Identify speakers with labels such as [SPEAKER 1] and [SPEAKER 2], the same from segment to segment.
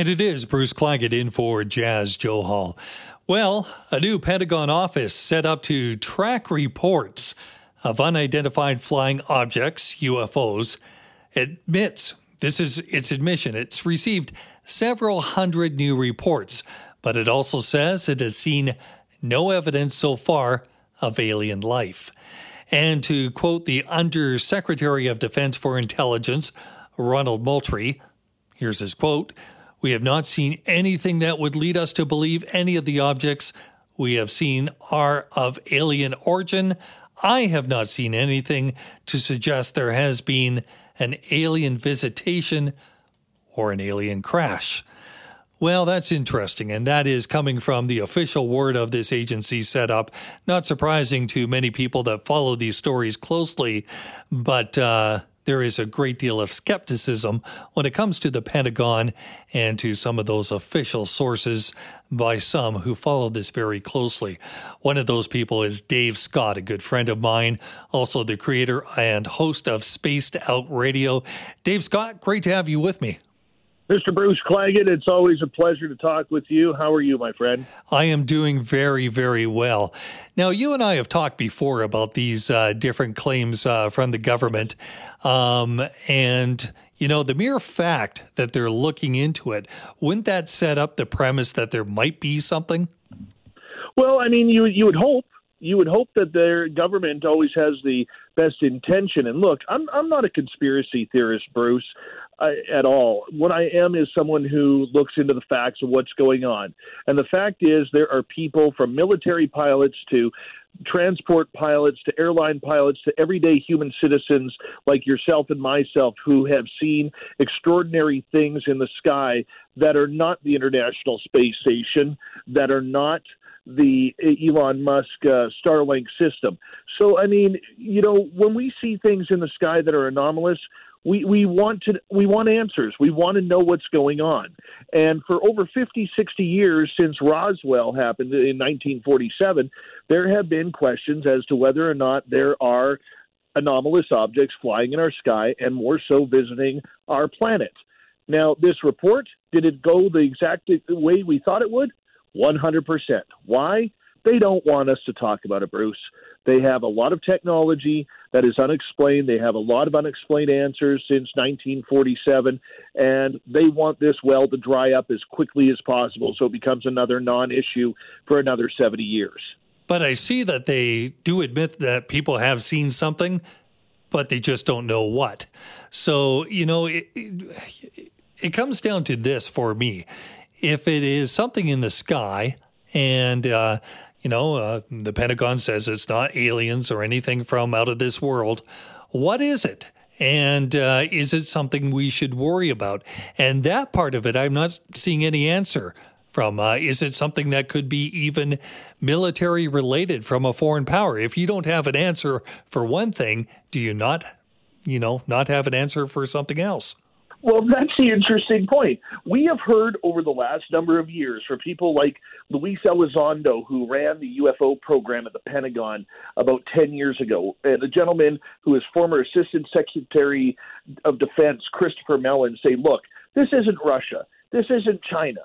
[SPEAKER 1] And it is Bruce Claggett in for Jas Johal. Well, a new Pentagon office set up to track reports of unidentified flying objects, UFOs, admits this is its admission. It's received several hundred new reports, but it also says it has seen no evidence so far of alien life. And to quote the Undersecretary of Defense for Intelligence, Ronald Moultrie, here's his quote we have not seen anything that would lead us to believe any of the objects we have seen are of alien origin. I have not seen anything to suggest there has been an alien visitation or an alien crash. Well, that's interesting, and that is coming from the official word of this agency setup. Not surprising to many people that follow these stories closely, but uh, there is a great deal of skepticism when it comes to the Pentagon and to some of those official sources by some who follow this very closely. One of those people is Dave Scott, a good friend of mine, also the creator and host of Spaced Out Radio. Dave Scott, great to have you with me.
[SPEAKER 2] Mr. Bruce Claggett, it's always a pleasure to talk with you. How are you, my friend?
[SPEAKER 1] I am doing very, very well. Now, you and I have talked before about these uh, different claims uh, from the government. Um, and, you know, the mere fact that they're looking into it, wouldn't that set up the premise that there might be something?
[SPEAKER 2] Well, I mean, you, you would hope. You would hope that their government always has the best intention. And look, I'm I'm not a conspiracy theorist, Bruce at all. What I am is someone who looks into the facts of what's going on. And the fact is, there are people from military pilots to transport pilots to airline pilots to everyday human citizens like yourself and myself who have seen extraordinary things in the sky that are not the International Space Station, that are not the Elon Musk uh, Starlink system. So, I mean, you know, when we see things in the sky that are anomalous, we, we want to we want answers. We want to know what's going on. And for over 50, 60 years since Roswell happened in 1947, there have been questions as to whether or not there are anomalous objects flying in our sky and more so visiting our planet. Now, this report, did it go the exact way we thought it would? 100%. Why? They don't want us to talk about it, Bruce. They have a lot of technology that is unexplained. They have a lot of unexplained answers since 1947, and they want this well to dry up as quickly as possible so it becomes another non issue for another 70 years.
[SPEAKER 1] But I see that they do admit that people have seen something, but they just don't know what. So, you know, it, it, it comes down to this for me. If it is something in the sky, and uh, you know, uh, the Pentagon says it's not aliens or anything from out of this world. What is it? And uh, is it something we should worry about? And that part of it, I'm not seeing any answer from. Uh, is it something that could be even military related from a foreign power? If you don't have an answer for one thing, do you not, you know, not have an answer for something else?
[SPEAKER 2] Well, that's the interesting point. We have heard over the last number of years from people like Luis Elizondo, who ran the UFO program at the Pentagon about 10 years ago, and a gentleman who is former Assistant Secretary of Defense, Christopher Mellon, say, look, this isn't Russia. This isn't China.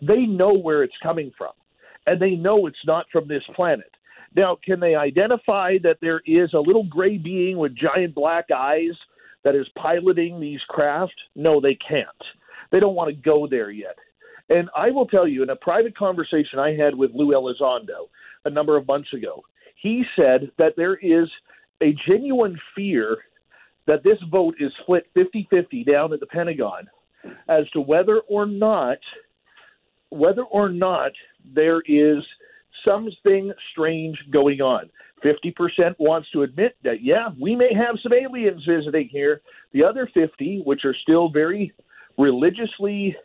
[SPEAKER 2] They know where it's coming from, and they know it's not from this planet. Now, can they identify that there is a little gray being with giant black eyes – that is piloting these craft, no, they can't. They don't want to go there yet. And I will tell you, in a private conversation I had with Lou Elizondo a number of months ago, he said that there is a genuine fear that this vote is split 50 50 down at the Pentagon as to whether or not whether or not there is something strange going on. 50% wants to admit that, yeah, we may have some aliens visiting here. The other 50, which are still very religiously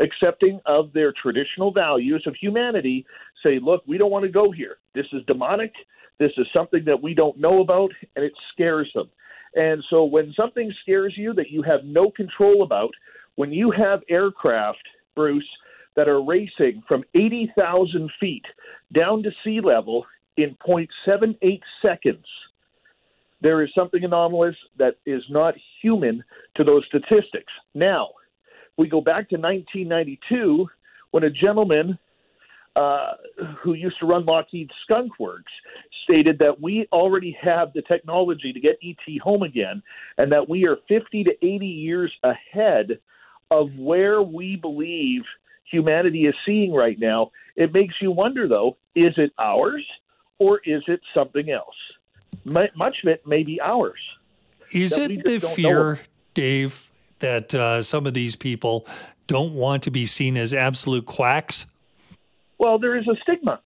[SPEAKER 2] accepting of their traditional values of humanity, say, look, we don't want to go here. This is demonic. This is something that we don't know about, and it scares them. And so when something scares you that you have no control about, when you have aircraft, Bruce, that are racing from 80,000 feet down to sea level in 0.78 seconds, there is something anomalous that is not human to those statistics. Now, We go back to 1992 when a gentleman uh, who used to run Lockheed Skunk Works stated that we already have the technology to get ET home again, and that we are 50 to 80 years ahead of where we believe humanity is seeing right now. It makes you wonder, though, is it ours or is it something else? Much of it may be ours.
[SPEAKER 1] Is it the fear, Dave, that uh, some of these people don't want to be seen as absolute quacks?
[SPEAKER 2] Well, there is a stigma.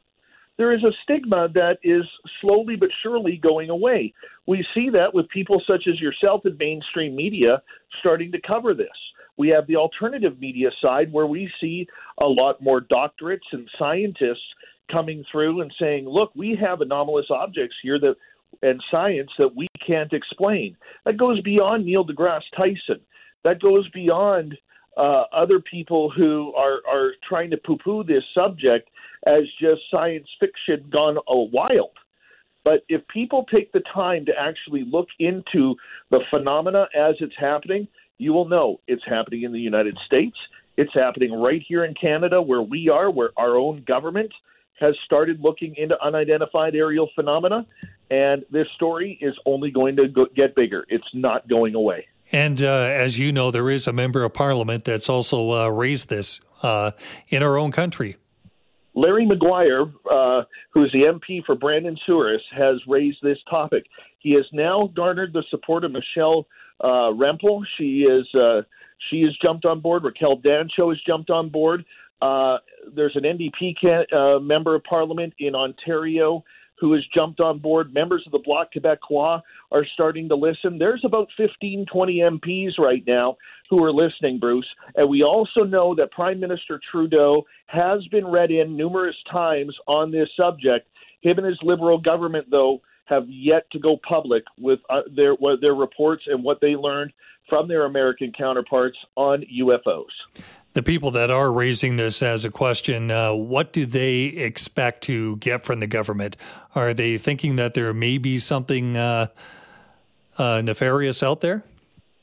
[SPEAKER 2] There is a stigma that is slowly but surely going away. We see that with people such as yourself in mainstream media starting to cover this. We have the alternative media side where we see a lot more doctorates and scientists coming through and saying, look, we have anomalous objects here that and science that we can't explain. That goes beyond Neil deGrasse Tyson. That goes beyond uh, other people who are, are trying to poo poo this subject as just science fiction gone wild. But if people take the time to actually look into the phenomena as it's happening, you will know it's happening in the United States. It's happening right here in Canada, where we are, where our own government has started looking into unidentified aerial phenomena. And this story is only going to go- get bigger. It's not going away.
[SPEAKER 1] And uh, as you know, there is a member of parliament that's also uh, raised this uh, in our own country.
[SPEAKER 2] Larry Maguire, uh, who is the MP for Brandon Souris, has raised this topic. He has now garnered the support of Michelle uh, Rempel. She is uh, she has jumped on board. Raquel Dancho has jumped on board. Uh, there's an NDP can, uh, member of parliament in Ontario who has jumped on board. Members of the Bloc Québécois are starting to listen. There's about 15, 20 MPs right now who are listening, Bruce. And we also know that Prime Minister Trudeau has been read in numerous times on this subject. Him and his Liberal government, though, have yet to go public with uh, their their reports and what they learned from their American counterparts on UFOs
[SPEAKER 1] the people that are raising this as a question, uh, what do they expect to get from the government? Are they thinking that there may be something uh, uh, nefarious out there?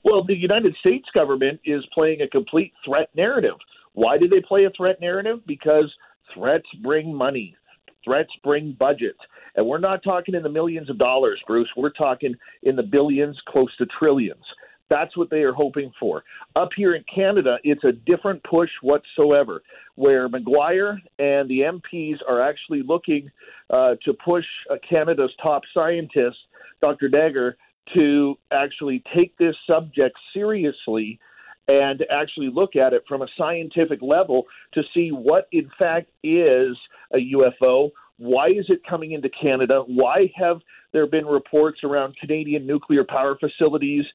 [SPEAKER 2] Well, the United States government is playing a complete threat narrative. Why do they play a threat narrative? Because threats bring money, threats bring budgets. And we're not talking in the millions of dollars, Bruce. We're talking in the billions, close to trillions. That's what they are hoping for. Up here in Canada, it's a different push whatsoever, where Maguire and the MPs are actually looking uh, to push uh, Canada's top scientist, Dr. Dagher, to actually take this subject seriously and actually look at it from a scientific level to see what, in fact, is a UFO. Why is it coming into Canada? Why have there been reports around Canadian nuclear power facilities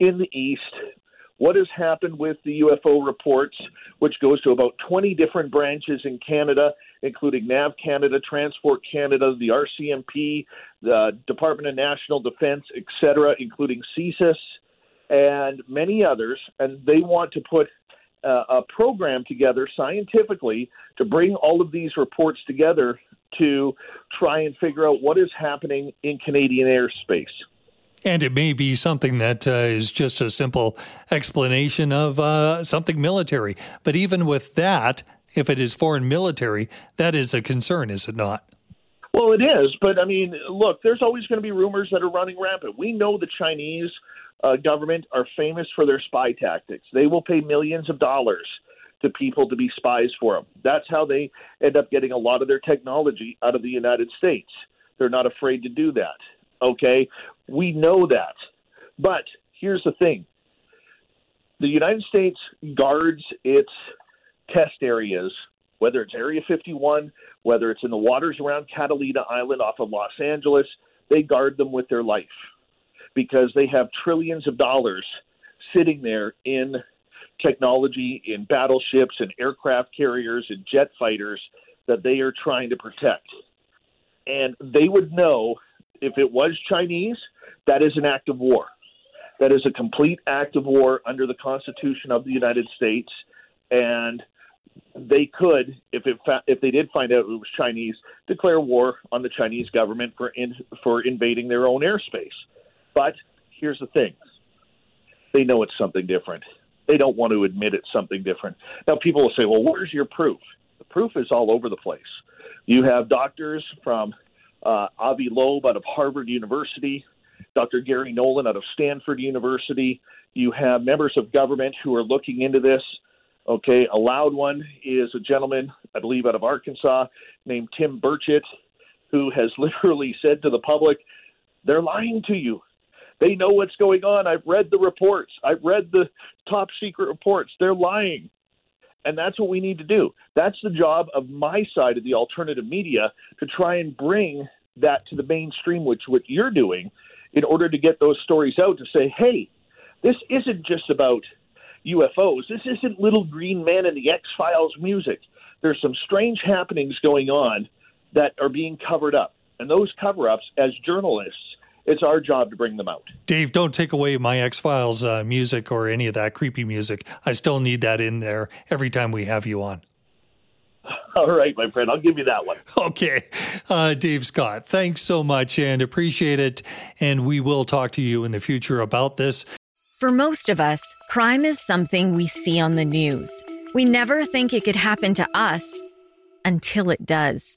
[SPEAKER 2] in the East, what has happened with the UFO reports, which goes to about 20 different branches in Canada, including NAV Canada, Transport Canada, the RCMP, the Department of National Defense, etc., including CSIS, and many others. And they want to put uh, a program together scientifically to bring all of these reports together to try and figure out what is happening in Canadian airspace.
[SPEAKER 1] And it may be something that uh, is just a simple explanation of uh, something military. But even with that, if it is foreign military, that is a concern, is it not?
[SPEAKER 2] Well, it is. But I mean, look, there's always going to be rumors that are running rampant. We know the Chinese uh, government are famous for their spy tactics. They will pay millions of dollars to people to be spies for them. That's how they end up getting a lot of their technology out of the United States. They're not afraid to do that. Okay, we know that. But here's the thing the United States guards its test areas, whether it's Area 51, whether it's in the waters around Catalina Island off of Los Angeles, they guard them with their life because they have trillions of dollars sitting there in technology, in battleships, and aircraft carriers, and jet fighters that they are trying to protect. And they would know if it was Chinese, that is an act of war. That is a complete act of war under the Constitution of the United States, and they could, if it fa- if they did find out it was Chinese, declare war on the Chinese government for in- for invading their own airspace. But here's the thing: they know it's something different. They don't want to admit it's something different. Now, people will say, well, where's your proof? The proof is all over the place. You have doctors from uh, Avi Loeb out of Harvard University, Dr. Garry Nolan out of Stanford University. You have members of government who are looking into this. Okay, a loud one is a gentleman, I believe, out of Arkansas named Tim Burchett, who has literally said to the public, they're lying to you. They know what's going on. I've read the reports. I've read the top secret reports. They're lying. And that's what we need to do. That's the job of my side of the alternative media to try and bring that to the mainstream, which what you're doing, in order to get those stories out to say, hey, this isn't just about UFOs. This isn't Little Green Man and the X Files music. There's some strange happenings going on that are being covered up. And those cover ups, as journalists, it's our job to bring them out.
[SPEAKER 1] Dave, don't take away my X Files uh, music or any of that creepy music. I still need that in there every time we have you on.
[SPEAKER 2] All right, my friend, I'll give you that one.
[SPEAKER 1] Okay. Uh, Dave Scott, thanks so much and appreciate it. And we will talk to you in the future about this.
[SPEAKER 3] For most of us, crime is something we see on the news. We never think it could happen to us until it does.